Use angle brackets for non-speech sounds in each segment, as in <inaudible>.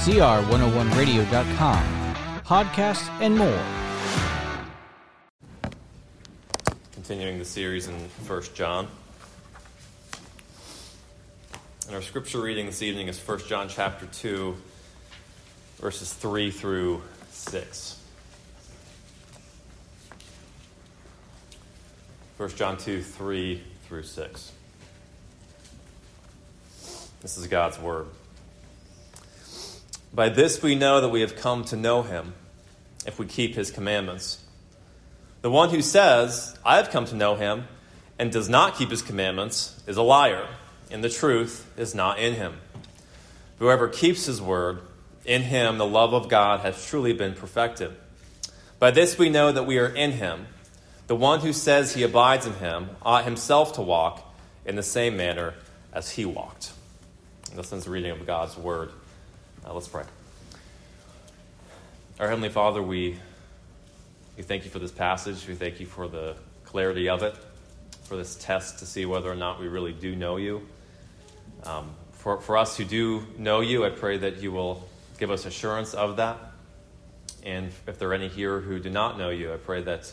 CR101radio.com, podcasts, and more. Continuing the series in 1 John. And our scripture reading this evening is 1 John chapter 2, verses 3 through 6. 1 John 2, 3 through 6. This is God's word. By this we know that we have come to know him, if we keep his commandments. The one who says, I have come to know him, and does not keep his commandments, is a liar, and the truth is not in him. Whoever keeps his word, in him the love of God has truly been perfected. By this we know that we are in him. The one who says he abides in him ought himself to walk in the same manner as he walked. This is the reading of God's word. Uh, let's pray. Our Heavenly Father, we, we thank you for this passage. We thank you for the clarity of it, for this test to see whether or not we really do know you. Um, for, for us who do know you, I pray that you will give us assurance of that. And if there are any here who do not know you, I pray that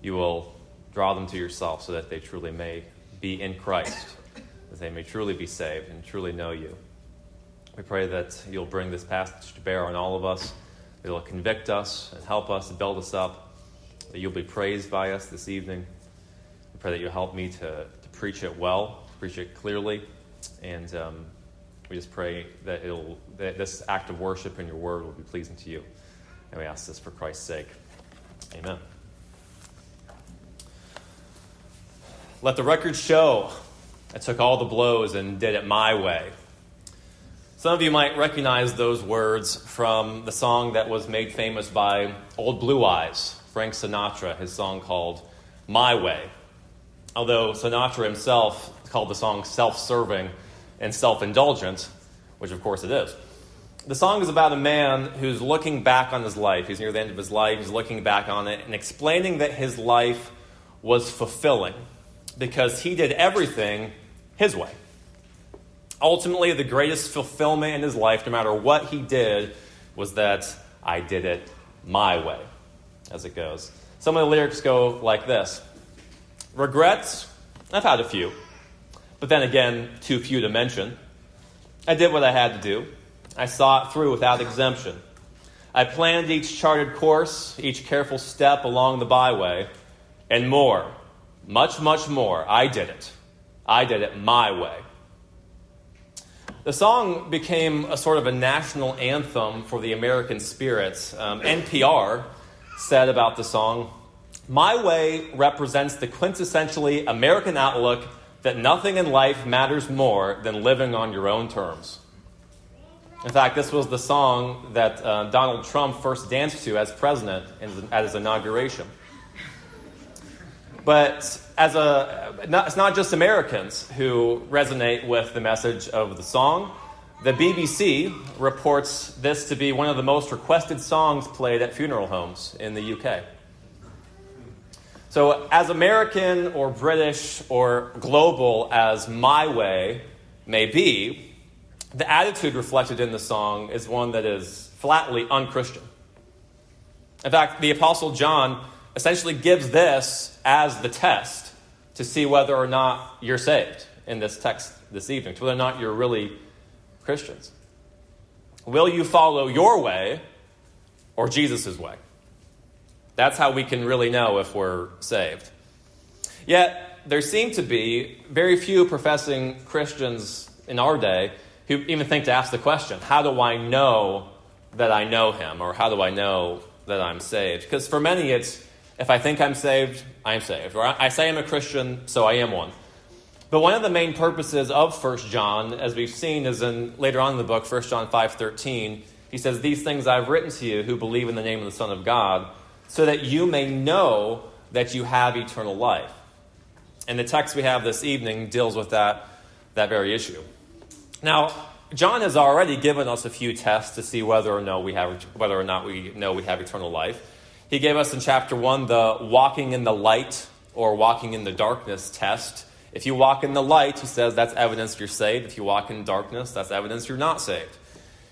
you will draw them to yourself so that they truly may be in Christ, that they may truly be saved and truly know you. We pray that you'll bring this passage to bear on all of us, it'll convict us and help us and build us up, that you'll be praised by us this evening. We pray that you'll help me to, to preach it well, preach it clearly, and um, we just pray that, it'll, that this act of worship and your word will be pleasing to you. And we ask this for Christ's sake. Amen. Let the record show I took all the blows and did it my way. Some of you might recognize those words from the song that was made famous by Old Blue Eyes, Frank Sinatra, his song called My Way. Although Sinatra himself called the song self serving and self indulgent, which of course it is. The song is about a man who's looking back on his life. He's near the end of his life, he's looking back on it and explaining that his life was fulfilling because he did everything his way ultimately, the greatest fulfillment in his life, no matter what he did, was that I did it my way, as it goes. Some of the lyrics go like this Regrets, I've had a few, but then again, too few to mention. I did what I had to do, I saw it through without exemption. I planned each charted course, each careful step along the byway, and more, much, much more. I did it. I did it my way. The song became a sort of a national anthem for the American spirits. Um, NPR said about the song My way represents the quintessentially American outlook that nothing in life matters more than living on your own terms. In fact, this was the song that uh, Donald Trump first danced to as president at his inauguration. But as a, not, it's not just Americans who resonate with the message of the song. The BBC reports this to be one of the most requested songs played at funeral homes in the UK. So, as American or British or global as My Way may be, the attitude reflected in the song is one that is flatly unchristian. In fact, the Apostle John essentially gives this as the test to see whether or not you're saved in this text this evening, to whether or not you're really Christians. Will you follow your way or Jesus' way? That's how we can really know if we're saved. Yet, there seem to be very few professing Christians in our day who even think to ask the question how do I know that I know him? Or how do I know that I'm saved? Because for many, it's if I think I'm saved, I'm saved. Or I say I'm a Christian, so I am one. But one of the main purposes of 1 John, as we've seen, is in later on in the book, 1 John 5:13. He says, "These things I've written to you who believe in the name of the Son of God, so that you may know that you have eternal life." And the text we have this evening deals with that, that very issue. Now, John has already given us a few tests to see whether or, no we have, whether or not we know we have eternal life. He gave us in chapter 1 the walking in the light or walking in the darkness test. If you walk in the light, he says that's evidence you're saved. If you walk in darkness, that's evidence you're not saved.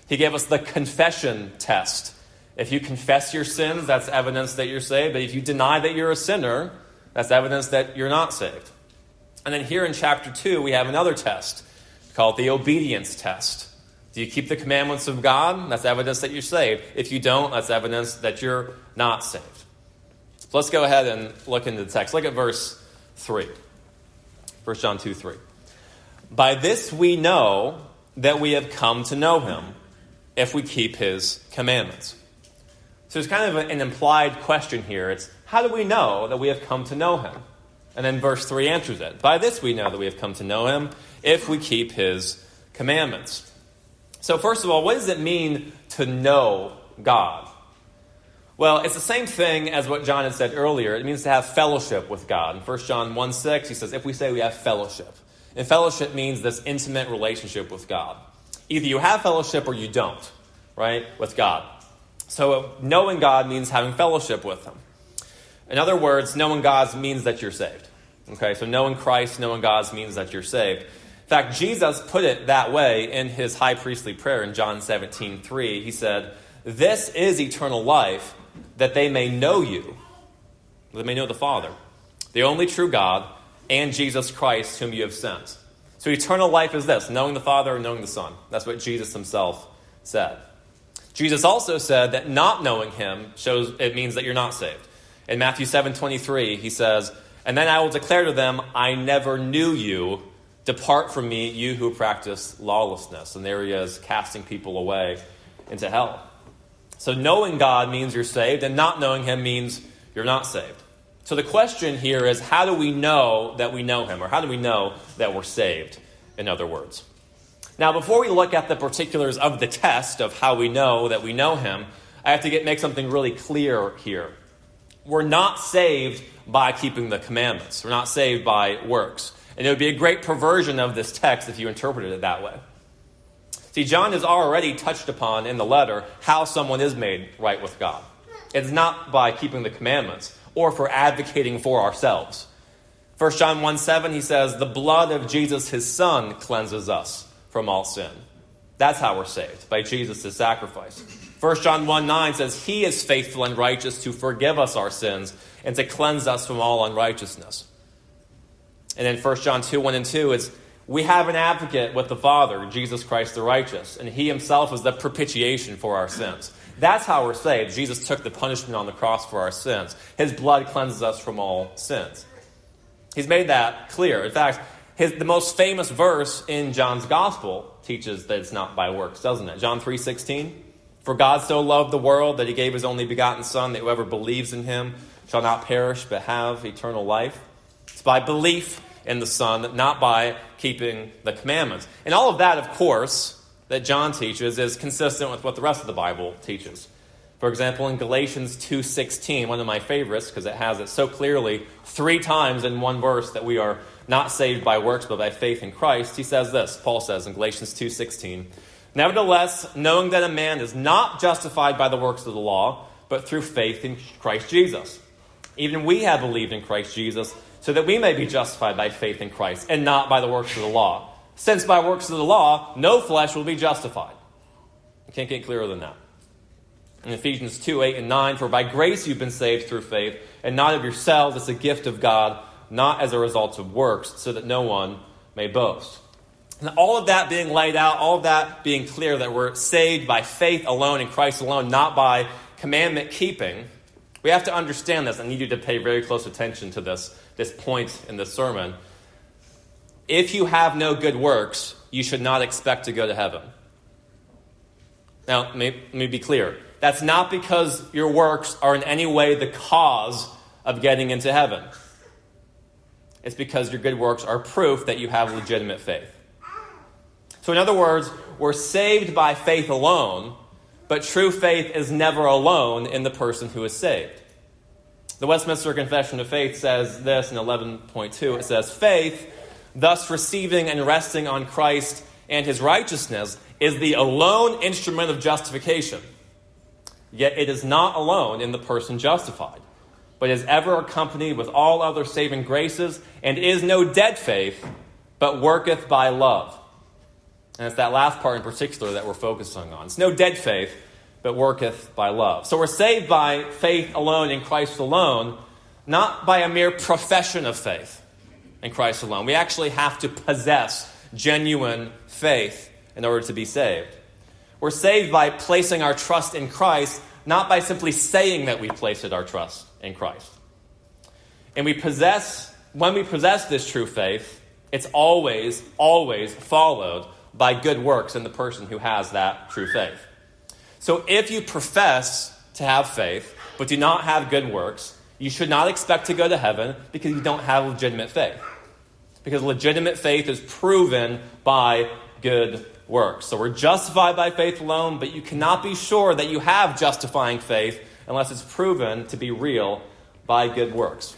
He gave us the confession test. If you confess your sins, that's evidence that you're saved. But if you deny that you're a sinner, that's evidence that you're not saved. And then here in chapter 2, we have another test called the obedience test. Do you keep the commandments of God? That's evidence that you're saved. If you don't, that's evidence that you're not saved. So let's go ahead and look into the text. Look at verse 3. 1 John 2 3. By this we know that we have come to know him if we keep his commandments. So there's kind of an implied question here. It's how do we know that we have come to know him? And then verse 3 answers it. By this we know that we have come to know him if we keep his commandments. So, first of all, what does it mean to know God? Well, it's the same thing as what John had said earlier. It means to have fellowship with God. In 1 John 1 6, he says, if we say we have fellowship. And fellowship means this intimate relationship with God. Either you have fellowship or you don't, right, with God. So knowing God means having fellowship with Him. In other words, knowing God means that you're saved. Okay, so knowing Christ, knowing God means that you're saved. In fact, Jesus put it that way in his high priestly prayer in John 17 3. He said, This is eternal life, that they may know you, that they may know the Father, the only true God, and Jesus Christ, whom you have sent. So eternal life is this knowing the Father and knowing the Son. That's what Jesus himself said. Jesus also said that not knowing him shows it means that you're not saved. In Matthew 7 23, he says, And then I will declare to them, I never knew you. Depart from me, you who practice lawlessness. And there he is, casting people away into hell. So knowing God means you're saved, and not knowing him means you're not saved. So the question here is how do we know that we know him, or how do we know that we're saved, in other words? Now, before we look at the particulars of the test of how we know that we know him, I have to get, make something really clear here. We're not saved by keeping the commandments. We're not saved by works. And it would be a great perversion of this text if you interpreted it that way. See, John has already touched upon in the letter how someone is made right with God. It's not by keeping the commandments or for advocating for ourselves. 1 John 1 7, he says, The blood of Jesus, his son, cleanses us from all sin. That's how we're saved, by Jesus' sacrifice. 1 John 1 9 says, He is faithful and righteous to forgive us our sins and to cleanse us from all unrighteousness. And then 1 John 2 1 and 2 is, We have an advocate with the Father, Jesus Christ the righteous, and He Himself is the propitiation for our sins. That's how we're saved. Jesus took the punishment on the cross for our sins. His blood cleanses us from all sins. He's made that clear. In fact, his, the most famous verse in John's gospel teaches that it's not by works, doesn't it? John 3:16. For God so loved the world that he gave his only begotten son that whoever believes in him shall not perish but have eternal life. It's by belief in the son, not by keeping the commandments. And all of that, of course, that John teaches is consistent with what the rest of the Bible teaches. For example, in Galatians 2:16, one of my favorites because it has it so clearly three times in one verse that we are not saved by works but by faith in Christ. He says this, Paul says in Galatians 2:16, "Nevertheless, knowing that a man is not justified by the works of the law, but through faith in Christ Jesus. Even we have believed in Christ Jesus, so that we may be justified by faith in Christ and not by the works of the law." since by works of the law, no flesh will be justified. You can't get clearer than that. In Ephesians 2 8 and 9, for by grace you've been saved through faith, and not of yourselves, it's a gift of God, not as a result of works, so that no one may boast. And all of that being laid out, all of that being clear that we're saved by faith alone in Christ alone, not by commandment keeping, we have to understand this. I need you to pay very close attention to this, this point in the sermon if you have no good works, you should not expect to go to heaven. Now, let me be clear. That's not because your works are in any way the cause of getting into heaven. It's because your good works are proof that you have legitimate faith. So, in other words, we're saved by faith alone, but true faith is never alone in the person who is saved. The Westminster Confession of Faith says this in 11.2 it says, Faith thus receiving and resting on Christ and his righteousness, is the alone instrument of justification. Yet it is not alone in the person justified, but is ever accompanied with all other saving graces, and is no dead faith, but worketh by love. And it's that last part in particular that we're focusing on. It's no dead faith, but worketh by love. So we're saved by faith alone in Christ alone, not by a mere profession of faith in Christ alone. We actually have to possess genuine faith in order to be saved. We're saved by placing our trust in Christ, not by simply saying that we placed our trust in Christ. And we possess, when we possess this true faith, it's always, always followed by good works in the person who has that true faith. So if you profess to have faith, but do not have good works, you should not expect to go to heaven because you don't have legitimate faith. Because legitimate faith is proven by good works. So we're justified by faith alone, but you cannot be sure that you have justifying faith unless it's proven to be real by good works.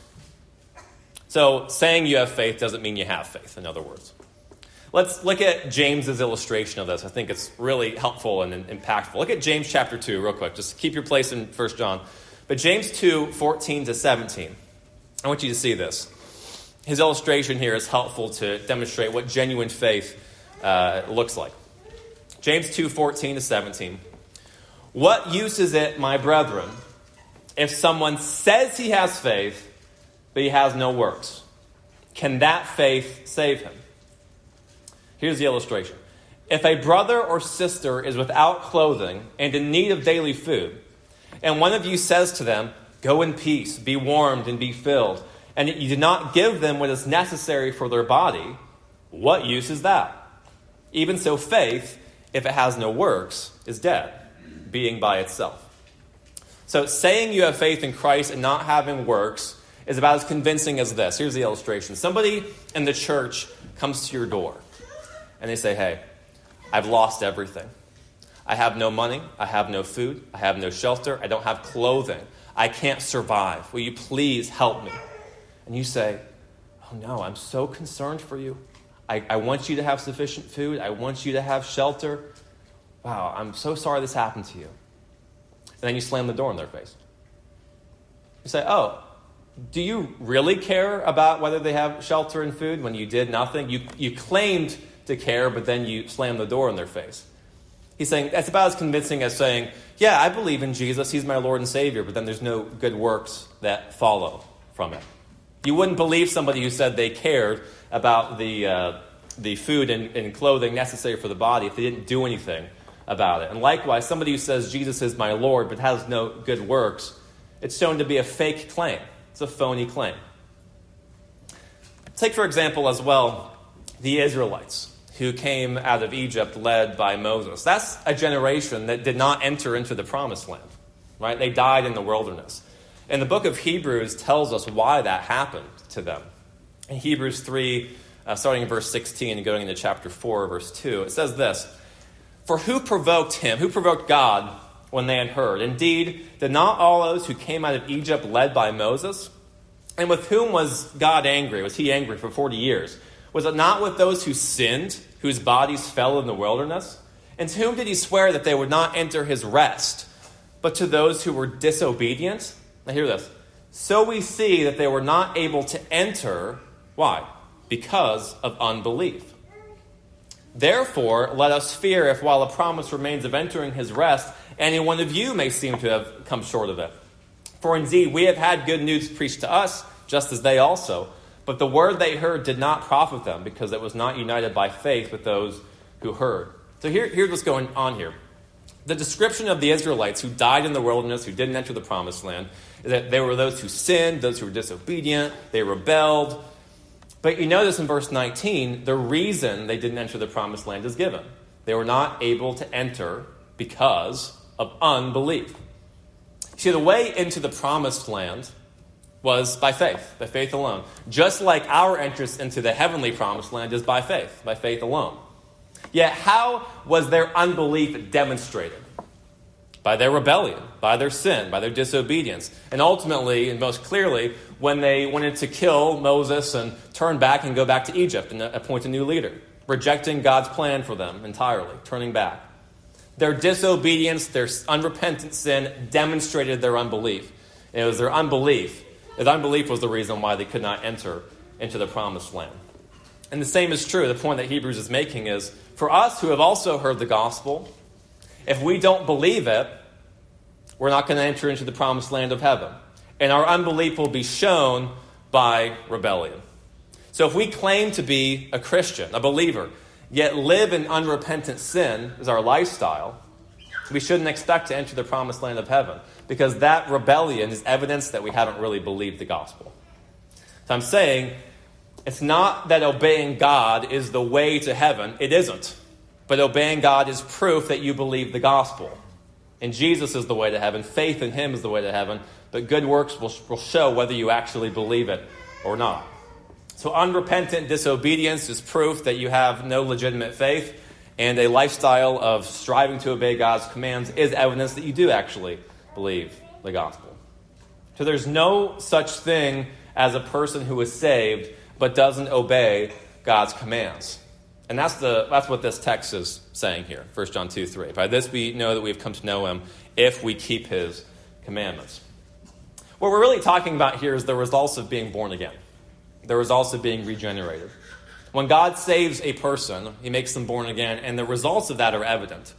So saying you have faith doesn't mean you have faith, in other words. Let's look at James's illustration of this. I think it's really helpful and impactful. Look at James chapter 2 real quick. Just keep your place in 1 John. But James 2, 14 to 17. I want you to see this. His illustration here is helpful to demonstrate what genuine faith uh, looks like. James 2, 14 to 17. What use is it, my brethren, if someone says he has faith, but he has no works? Can that faith save him? Here's the illustration. If a brother or sister is without clothing and in need of daily food, and one of you says to them, Go in peace, be warmed, and be filled, and you do not give them what is necessary for their body, what use is that? Even so, faith, if it has no works, is dead, being by itself. So, saying you have faith in Christ and not having works is about as convincing as this. Here's the illustration somebody in the church comes to your door and they say, Hey, I've lost everything. I have no money. I have no food. I have no shelter. I don't have clothing. I can't survive. Will you please help me? And you say, Oh no, I'm so concerned for you. I, I want you to have sufficient food. I want you to have shelter. Wow, I'm so sorry this happened to you. And then you slam the door in their face. You say, Oh, do you really care about whether they have shelter and food when you did nothing? You, you claimed to care, but then you slam the door in their face. He's saying that's about as convincing as saying, Yeah, I believe in Jesus, He's my Lord and Savior, but then there's no good works that follow from it. You wouldn't believe somebody who said they cared about the, uh, the food and, and clothing necessary for the body if they didn't do anything about it. And likewise, somebody who says Jesus is my Lord but has no good works, it's shown to be a fake claim. It's a phony claim. Take, for example, as well, the Israelites who came out of Egypt led by Moses. That's a generation that did not enter into the promised land, right? They died in the wilderness. And the book of Hebrews tells us why that happened to them. In Hebrews 3, uh, starting in verse 16 and going into chapter 4, verse 2, it says this For who provoked him? Who provoked God when they had heard? Indeed, did not all those who came out of Egypt led by Moses? And with whom was God angry? Was he angry for 40 years? Was it not with those who sinned, whose bodies fell in the wilderness? And to whom did he swear that they would not enter his rest, but to those who were disobedient? Now, hear this. So we see that they were not able to enter. Why? Because of unbelief. Therefore, let us fear if, while a promise remains of entering his rest, any one of you may seem to have come short of it. For indeed, we have had good news preached to us, just as they also. But the word they heard did not profit them because it was not united by faith with those who heard. So here, here's what's going on here. The description of the Israelites who died in the wilderness, who didn't enter the promised land, is that they were those who sinned, those who were disobedient, they rebelled. But you notice in verse 19, the reason they didn't enter the promised land is given. They were not able to enter because of unbelief. See, the way into the promised land was by faith, by faith alone. Just like our entrance into the heavenly promised land is by faith, by faith alone. Yet, how was their unbelief demonstrated? By their rebellion, by their sin, by their disobedience. And ultimately, and most clearly, when they wanted to kill Moses and turn back and go back to Egypt and appoint a new leader, rejecting God's plan for them entirely, turning back. Their disobedience, their unrepentant sin demonstrated their unbelief. And it was their unbelief his unbelief was the reason why they could not enter into the promised land. And the same is true. The point that Hebrews is making is for us who have also heard the gospel, if we don't believe it, we're not going to enter into the promised land of heaven. And our unbelief will be shown by rebellion. So if we claim to be a Christian, a believer, yet live in unrepentant sin as our lifestyle, we shouldn't expect to enter the promised land of heaven because that rebellion is evidence that we haven't really believed the gospel. So I'm saying it's not that obeying God is the way to heaven, it isn't. But obeying God is proof that you believe the gospel. And Jesus is the way to heaven, faith in Him is the way to heaven, but good works will, will show whether you actually believe it or not. So, unrepentant disobedience is proof that you have no legitimate faith, and a lifestyle of striving to obey God's commands is evidence that you do actually believe the gospel. So, there's no such thing as a person who is saved but doesn't obey God's commands. And that's, the, that's what this text is saying here, 1 John 2 3. By this we know that we have come to know him if we keep his commandments. What we're really talking about here is the results of being born again the results of being regenerated. When God saves a person, he makes them born again, and the results of that are evident.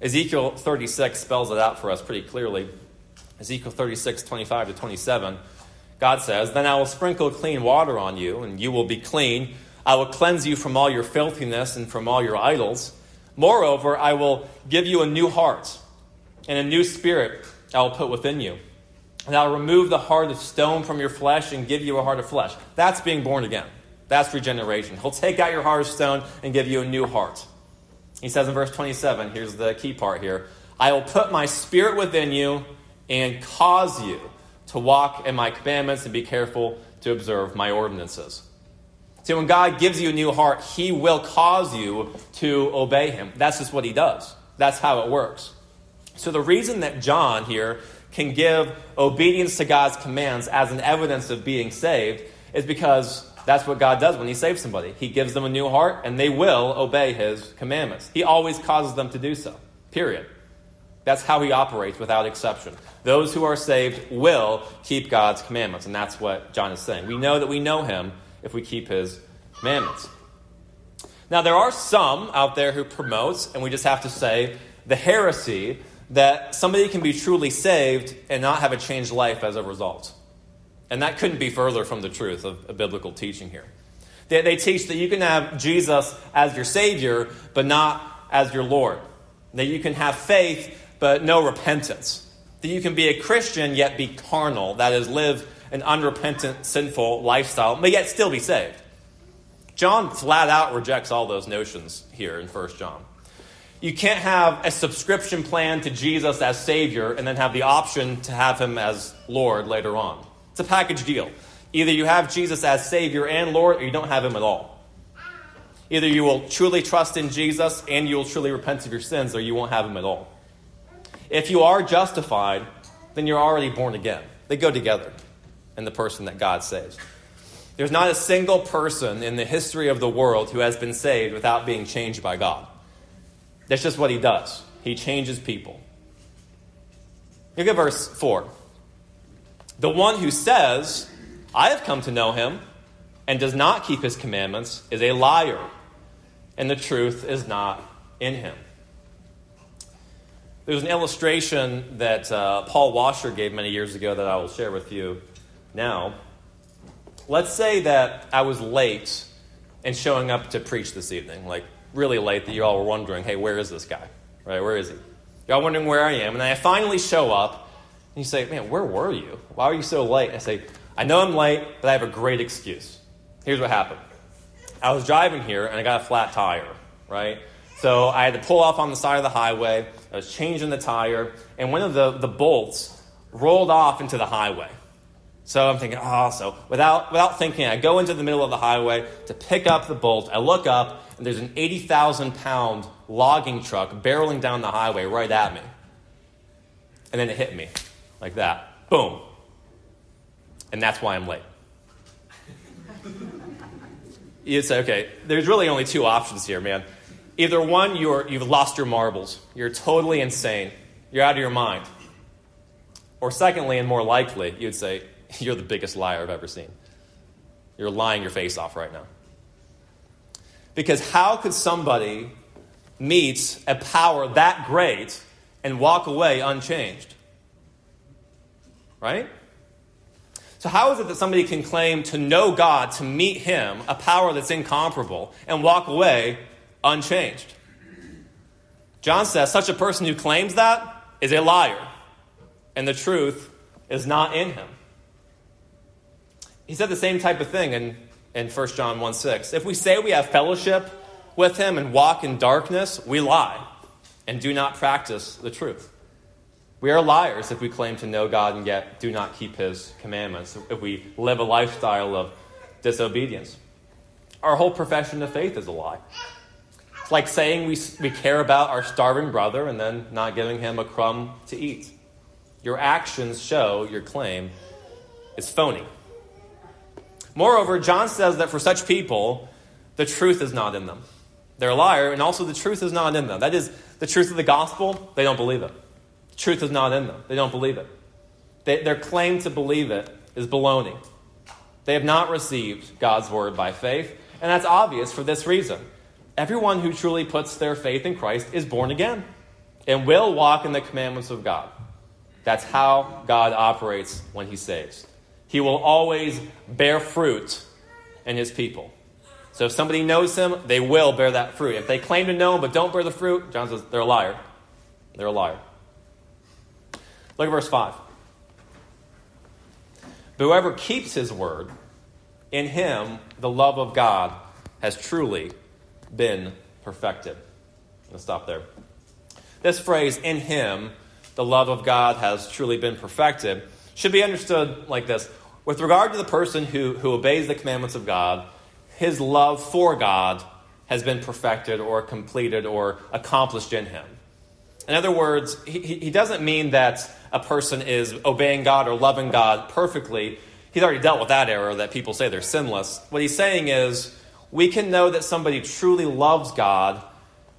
Ezekiel 36 spells it out for us pretty clearly. Ezekiel 36, 25 to 27. God says, Then I will sprinkle clean water on you, and you will be clean. I will cleanse you from all your filthiness and from all your idols. Moreover, I will give you a new heart, and a new spirit I will put within you and I'll remove the heart of stone from your flesh and give you a heart of flesh. That's being born again. That's regeneration. He'll take out your heart of stone and give you a new heart. He says in verse 27, here's the key part here I will put my spirit within you and cause you to walk in my commandments and be careful to observe my ordinances. See, when God gives you a new heart, He will cause you to obey Him. That's just what He does, that's how it works. So, the reason that John here can give obedience to God's commands as an evidence of being saved is because that's what God does when He saves somebody. He gives them a new heart, and they will obey His commandments. He always causes them to do so, period. That's how He operates without exception. Those who are saved will keep God's commandments, and that's what John is saying. We know that we know Him if we keep His commandments. Now, there are some out there who promotes, and we just have to say, the heresy that somebody can be truly saved and not have a changed life as a result. And that couldn't be further from the truth of, a biblical teaching here. They, they teach that you can have Jesus as your Savior, but not as your Lord. That you can have faith, but no repentance. That you can be a Christian, yet be carnal, that is, live an unrepentant, sinful lifestyle, but yet still be saved. John flat out rejects all those notions here in 1 John. You can't have a subscription plan to Jesus as Savior and then have the option to have Him as Lord later on. It's a package deal. Either you have Jesus as Savior and Lord, or you don't have Him at all. Either you will truly trust in Jesus and you will truly repent of your sins, or you won't have Him at all. If you are justified, then you're already born again. They go together in the person that God saves. There's not a single person in the history of the world who has been saved without being changed by God. That's just what he does. He changes people. Look at verse 4. The one who says, I have come to know him, and does not keep his commandments is a liar, and the truth is not in him. There's an illustration that uh, Paul Washer gave many years ago that I will share with you now. Let's say that I was late in showing up to preach this evening, like really late that you all were wondering, hey, where is this guy? Right? Where is he? Y'all wondering where I am. And I finally show up, and you say, man, where were you? Why are you so late? I say, I know I'm late, but I have a great excuse. Here's what happened. I was driving here, and I got a flat tire, right? So I had to pull off on the side of the highway. I was changing the tire, and one of the, the bolts rolled off into the highway. So I'm thinking, oh, so without, without thinking, I go into the middle of the highway to pick up the bolt. I look up, and there's an 80,000 pound logging truck barreling down the highway right at me. And then it hit me like that. Boom. And that's why I'm late. <laughs> You'd say, okay, there's really only two options here, man. Either one, you're, you've lost your marbles, you're totally insane, you're out of your mind. Or secondly, and more likely, you'd say, <laughs> You're the biggest liar I've ever seen. You're lying your face off right now. Because how could somebody meet a power that great and walk away unchanged? Right? So, how is it that somebody can claim to know God, to meet Him, a power that's incomparable, and walk away unchanged? John says such a person who claims that is a liar, and the truth is not in him. He said the same type of thing in, in 1 John 1 6. If we say we have fellowship with him and walk in darkness, we lie and do not practice the truth. We are liars if we claim to know God and yet do not keep his commandments, if we live a lifestyle of disobedience. Our whole profession of faith is a lie. It's like saying we, we care about our starving brother and then not giving him a crumb to eat. Your actions show your claim is phony. Moreover, John says that for such people, the truth is not in them. They're a liar, and also the truth is not in them. That is, the truth of the gospel, they don't believe it. Truth is not in them. They don't believe it. They, their claim to believe it is baloney. They have not received God's word by faith, and that's obvious for this reason. Everyone who truly puts their faith in Christ is born again and will walk in the commandments of God. That's how God operates when He saves. He will always bear fruit in His people. So if somebody knows Him, they will bear that fruit. If they claim to know Him but don't bear the fruit, John says they're a liar. They're a liar. Look at verse 5. But whoever keeps His word, in him the love of God has truly been perfected. Let's stop there. This phrase, in him, the love of God has truly been perfected, should be understood like this. With regard to the person who, who obeys the commandments of God, his love for God has been perfected or completed or accomplished in him. In other words, he, he doesn't mean that a person is obeying God or loving God perfectly. He's already dealt with that error that people say they're sinless. What he's saying is we can know that somebody truly loves God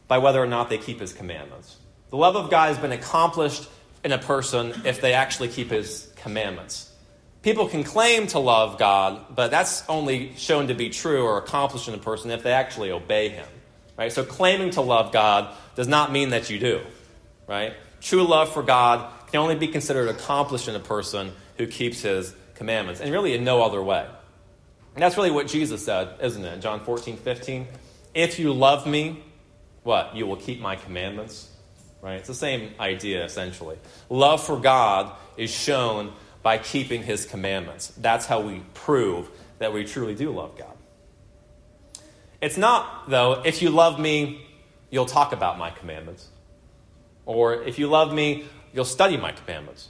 by whether or not they keep his commandments. The love of God has been accomplished in a person if they actually keep his commandments. People can claim to love God, but that's only shown to be true or accomplished in a person if they actually obey him. Right? So claiming to love God does not mean that you do. Right? True love for God can only be considered accomplished in a person who keeps his commandments, and really in no other way. And that's really what Jesus said, isn't it? John 14, 15. If you love me, what? You will keep my commandments. Right? It's the same idea, essentially. Love for God is shown by keeping his commandments. That's how we prove that we truly do love God. It's not, though, if you love me, you'll talk about my commandments. Or if you love me, you'll study my commandments.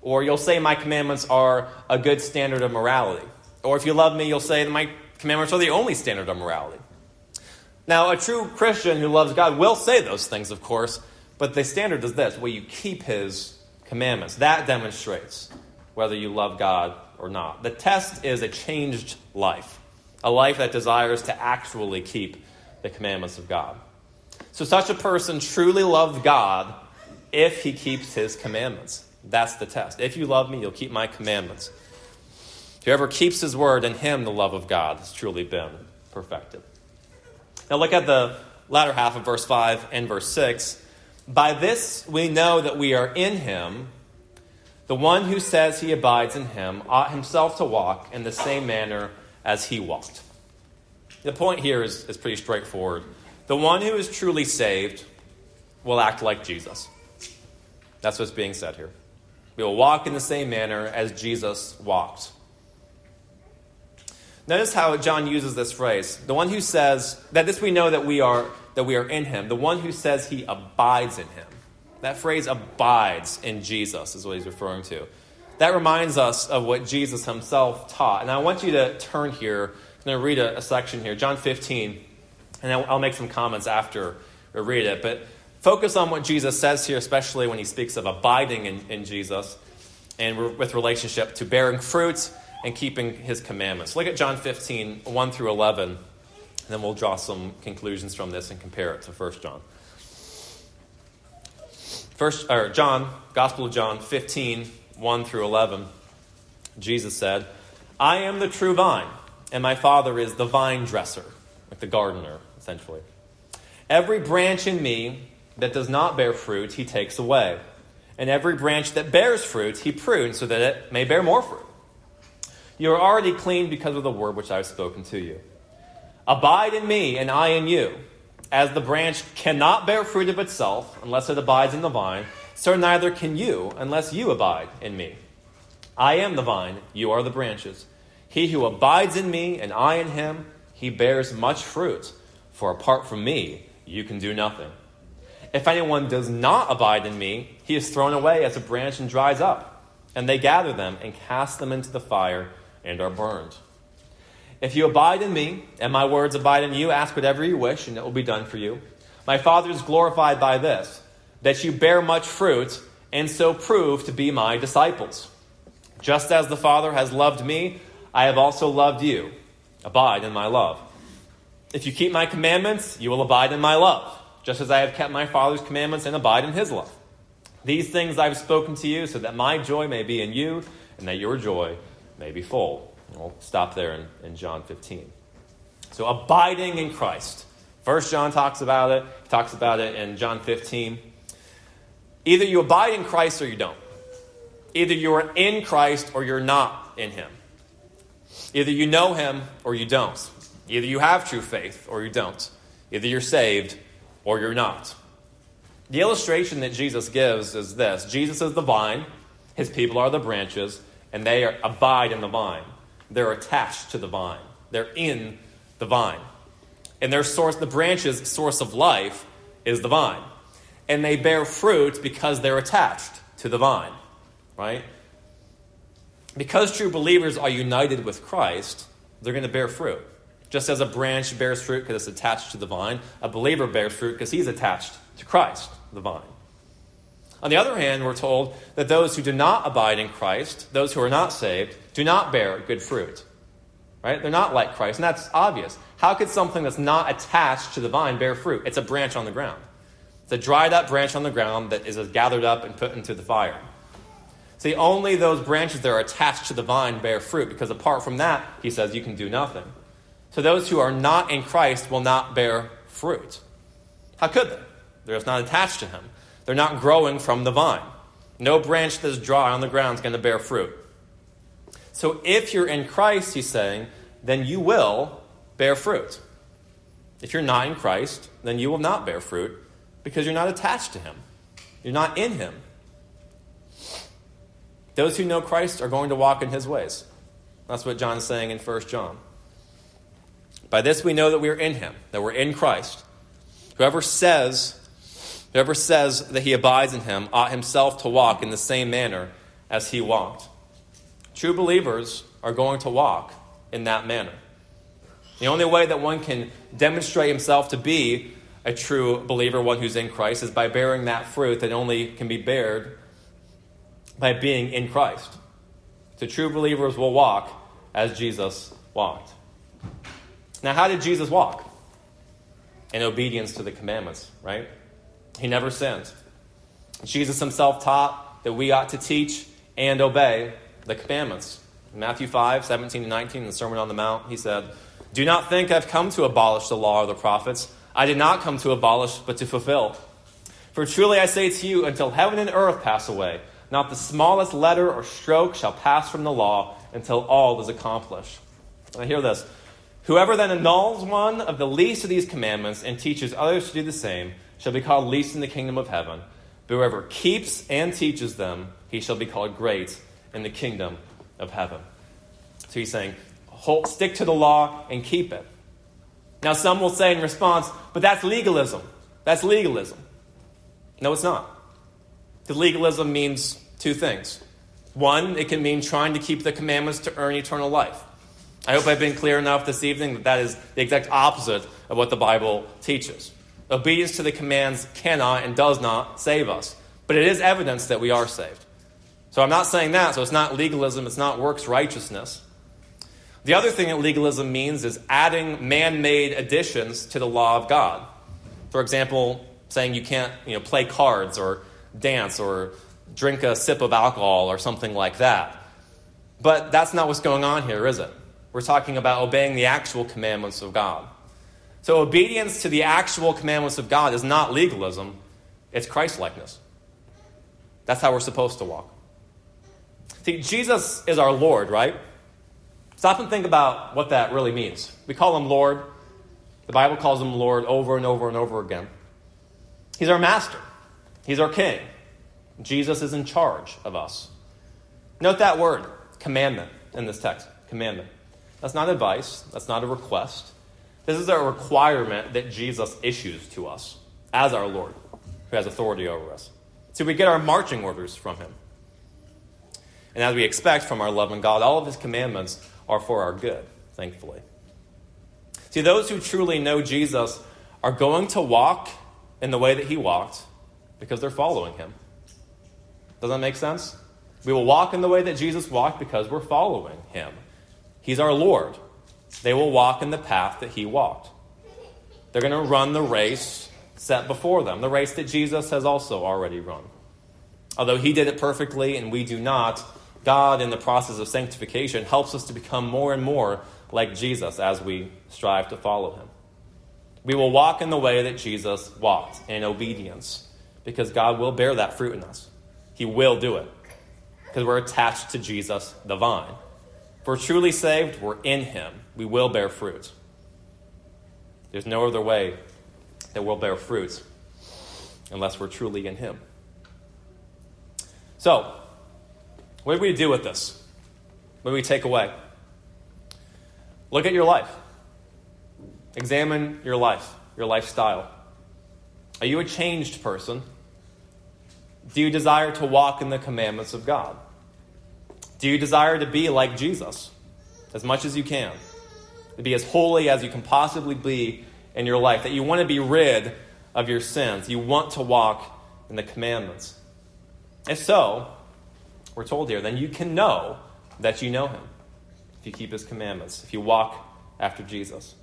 Or you'll say my commandments are a good standard of morality. Or if you love me, you'll say that my commandments are the only standard of morality. Now, a true Christian who loves God will say those things, of course, but the standard is this where you keep his commandments. That demonstrates whether you love God or not. The test is a changed life, a life that desires to actually keep the commandments of God. So, such a person truly loves God if he keeps his commandments. That's the test. If you love me, you'll keep my commandments. Whoever keeps his word, in him the love of God has truly been perfected. Now, look at the latter half of verse 5 and verse 6. By this we know that we are in him. The one who says he abides in him ought himself to walk in the same manner as he walked. The point here is, is pretty straightforward. The one who is truly saved will act like Jesus. That's what's being said here. We will walk in the same manner as Jesus walked. Notice how John uses this phrase. The one who says that this we know that we are that we are in him. The one who says he abides in him. That phrase abides in Jesus is what he's referring to. That reminds us of what Jesus himself taught. And I want you to turn here. I'm going to read a, a section here, John 15, and I'll, make some comments after we read it. But focus on what Jesus says here, especially when he speaks of abiding in, in Jesus and with relationship to bearing fruit and keeping his commandments. Look at John 15, 1 through 11, and then we'll draw some conclusions from this and compare it to 1 John. First, or John, Gospel of John 15, 1 through 11, Jesus said, I am the true vine, and my Father is the vine dresser, like the gardener. Essentially. Every branch in me that does not bear fruit, he takes away. And every branch that bears fruit, he prunes so that it may bear more fruit. You are already clean because of the word which I have spoken to you. Abide in me, and I in you. As the branch cannot bear fruit of itself unless it abides in the vine, so neither can you unless you abide in me. I am the vine, you are the branches. He who abides in me and I in him, he bears much fruit, for apart from me, you can do nothing. If anyone does not abide in me, he is thrown away as a branch and dries up, and they gather them and cast them into the fire and are burned. If you abide in me, and my words abide in you, ask whatever you wish, and it will be done for you. My Father is glorified by this, that you bear much fruit, and so prove to be my disciples. Just as the Father has loved me, I have also loved you. Abide in my love. If you keep my commandments, you will abide in my love, just as I have kept my Father's commandments and abide in his love. These things I have spoken to you, so that my joy may be in you, and that your joy may be full. We'll stop there in, in John 15. So, abiding in Christ. First John talks about it, he talks about it in John 15. Either you abide in Christ or you don't. Either you are in Christ or you're not in Him. Either you know Him or you don't. Either you have true faith or you don't. Either you're saved or you're not. The illustration that Jesus gives is this Jesus is the vine, His people are the branches, and they are, abide in the vine. They're attached to the vine. They're in the vine. And their source, the branches, source of life is the vine. And they bear fruit because they're attached to the vine. Right? Because true believers are united with Christ, they're going to bear fruit. Just as a branch bears fruit because it's attached to the vine, a believer bears fruit because he's attached to Christ, the vine. On the other hand, we're told that those who do not abide in Christ, those who are not saved, do not bear good fruit. Right? They're not like Christ, and that's obvious. How could something that's not attached to the vine bear fruit? It's a branch on the ground. It's a dried up branch on the ground that is gathered up and put into the fire. See, only those branches that are attached to the vine bear fruit, because apart from that, he says, you can do nothing. So those who are not in Christ will not bear fruit. How could they? They're just not attached to him. They're not growing from the vine. No branch that's dry on the ground is going to bear fruit. So if you're in Christ, he's saying, then you will bear fruit. If you're not in Christ, then you will not bear fruit because you're not attached to him. You're not in him. Those who know Christ are going to walk in his ways. That's what John is saying in 1 John. By this we know that we are in him, that we're in Christ. Whoever says Whoever says that he abides in him ought himself to walk in the same manner as he walked. True believers are going to walk in that manner. The only way that one can demonstrate himself to be a true believer, one who's in Christ, is by bearing that fruit that only can be bared by being in Christ. So true believers will walk as Jesus walked. Now, how did Jesus walk? In obedience to the commandments, right? He never sinned. Jesus himself taught that we ought to teach and obey the commandments. In Matthew 5, 17 to 19, in the Sermon on the Mount, he said, Do not think I've come to abolish the law or the prophets. I did not come to abolish, but to fulfill. For truly I say to you, until heaven and earth pass away, not the smallest letter or stroke shall pass from the law until all is accomplished. Now hear this. Whoever then annuls one of the least of these commandments and teaches others to do the same shall be called least in the kingdom of heaven. But whoever keeps and teaches them, he shall be called great in the kingdom of heaven. So he's saying, hold, stick to the law and keep it. Now, some will say in response, but that's legalism. That's legalism. No, it's not. The legalism means two things. One, it can mean trying to keep the commandments to earn eternal life. I hope I've been clear enough this evening that that is the exact opposite of what the Bible teaches. Obedience to the commands cannot and does not save us, but it is evidence that we are saved. So I'm not saying that, so it's not legalism, it's not works righteousness. The other thing that legalism means is adding man made additions to the law of God. For example, saying you can't you know, play cards or dance or drink a sip of alcohol or something like that. But that's not what's going on here, is it? We're talking about obeying the actual commandments of God. So, obedience to the actual commandments of God is not legalism, it's Christ likeness. That's how we're supposed to walk. See, Jesus is our Lord, right? Stop and think about what that really means. We call him Lord. The Bible calls him Lord over and over and over again. He's our master, he's our king. Jesus is in charge of us. Note that word, commandment, in this text. Commandment. That's not advice, that's not a request. This is a requirement that Jesus issues to us as our Lord, who has authority over us. So we get our marching orders from him. And as we expect from our loving God, all of his commandments are for our good, thankfully. See, those who truly know Jesus are going to walk in the way that he walked because they're following him. Does that make sense? We will walk in the way that Jesus walked because we're following him. He's our Lord. They will walk in the path that he walked. They're going to run the race set before them, the race that Jesus has also already run. Although he did it perfectly and we do not, God, in the process of sanctification, helps us to become more and more like Jesus as we strive to follow him. We will walk in the way that Jesus walked in obedience because God will bear that fruit in us. He will do it because we're attached to Jesus, the vine. If we're truly saved, we're in him. We will bear fruit. There's no other way that we'll bear fruit unless we're truly in him. So, what do we do with this? What do we take away? Look at your life. Examine your life, your lifestyle. Are you a changed person? Do you desire to walk in the commandments of God? Do you desire to be like Jesus as much as you can? To be as holy as you can possibly be in your life? That you want to be rid of your sins? You want to walk in the commandments? If so, we're told here, then you can know that you know him if you keep his commandments, if you walk after Jesus.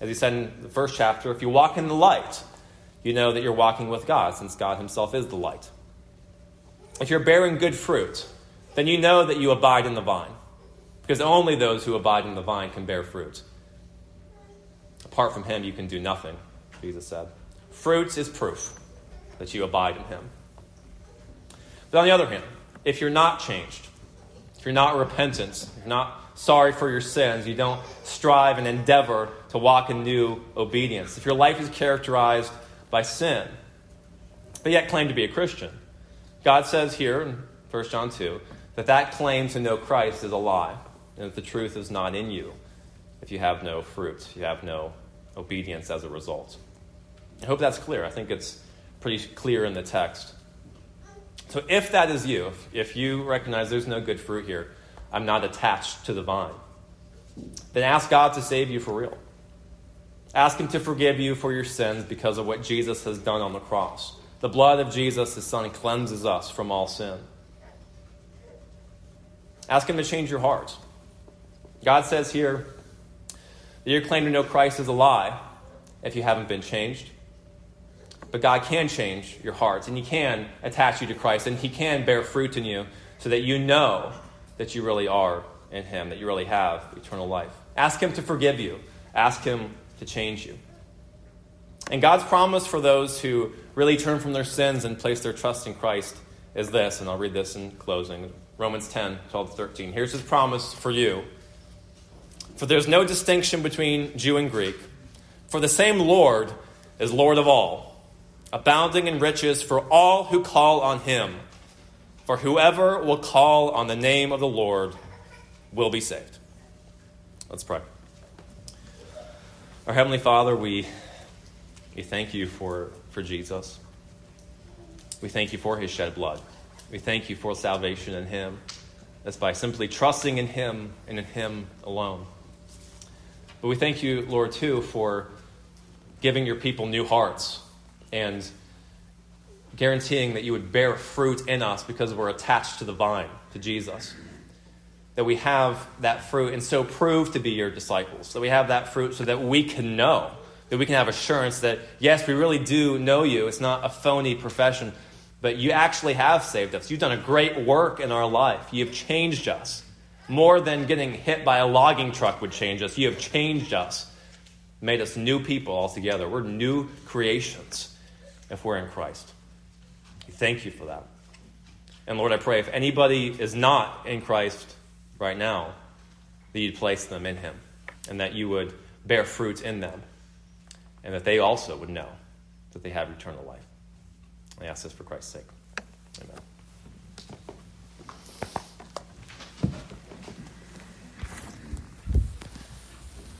As he said in the first chapter, if you walk in the light, you know that you're walking with God, since God himself is the light. If you're bearing good fruit, then you know that you abide in the vine, because only those who abide in the vine can bear fruit. Apart from him, you can do nothing, Jesus said. Fruit is proof that you abide in him. But on the other hand, if you're not changed, if you're not repentant, you're not sorry for your sins, you don't strive and endeavor to walk in new obedience, if your life is characterized by sin, but yet claim to be a Christian, God says here in 1 John 2 that that claim to know Christ is a lie, and that the truth is not in you if you have no fruit, you have no obedience as a result. I hope that's clear. I think it's pretty clear in the text. So if that is you, if, if you recognize there's no good fruit here, I'm not attached to the vine, then ask God to save you for real. Ask Him to forgive you for your sins because of what Jesus has done on the cross. The blood of Jesus, His Son, cleanses us from all sin. Ask Him to change your heart. God says here that your claim to know Christ is a lie if you haven't been changed. But God can change your hearts, and He can attach you to Christ, and He can bear fruit in you so that you know that you really are in Him, that you really have eternal life. Ask Him to forgive you, ask Him to change you. And God's promise for those who really turn from their sins and place their trust in Christ is this, and I'll read this in closing Romans 10 12 13. Here's His promise for you. For there's no distinction between Jew and Greek, for the same Lord is Lord of all abounding in riches for all who call on him. For whoever will call on the name of the Lord will be saved. Let's pray. Our Heavenly Father, we, we thank you for, for Jesus. We thank you for his shed blood. We thank you for salvation in him. That's by simply trusting in him and in him alone. But we thank you, Lord, too, for giving your people new hearts and guaranteeing that you would bear fruit in us because we're attached to the vine, to Jesus. That we have that fruit and so prove to be your disciples. That we have that fruit so that we can know, that we can have assurance that, yes, we really do know you. It's not a phony profession, but you actually have saved us. You've done a great work in our life. You've changed us. More than getting hit by a logging truck would change us. You have changed us. made us new people altogether. We're new creations if we're in Christ. We thank you for that. And Lord, I pray if anybody is not in Christ right now, that you'd place them in him and that you would bear fruit in them and that they also would know that they have eternal life. I ask this for Christ's sake.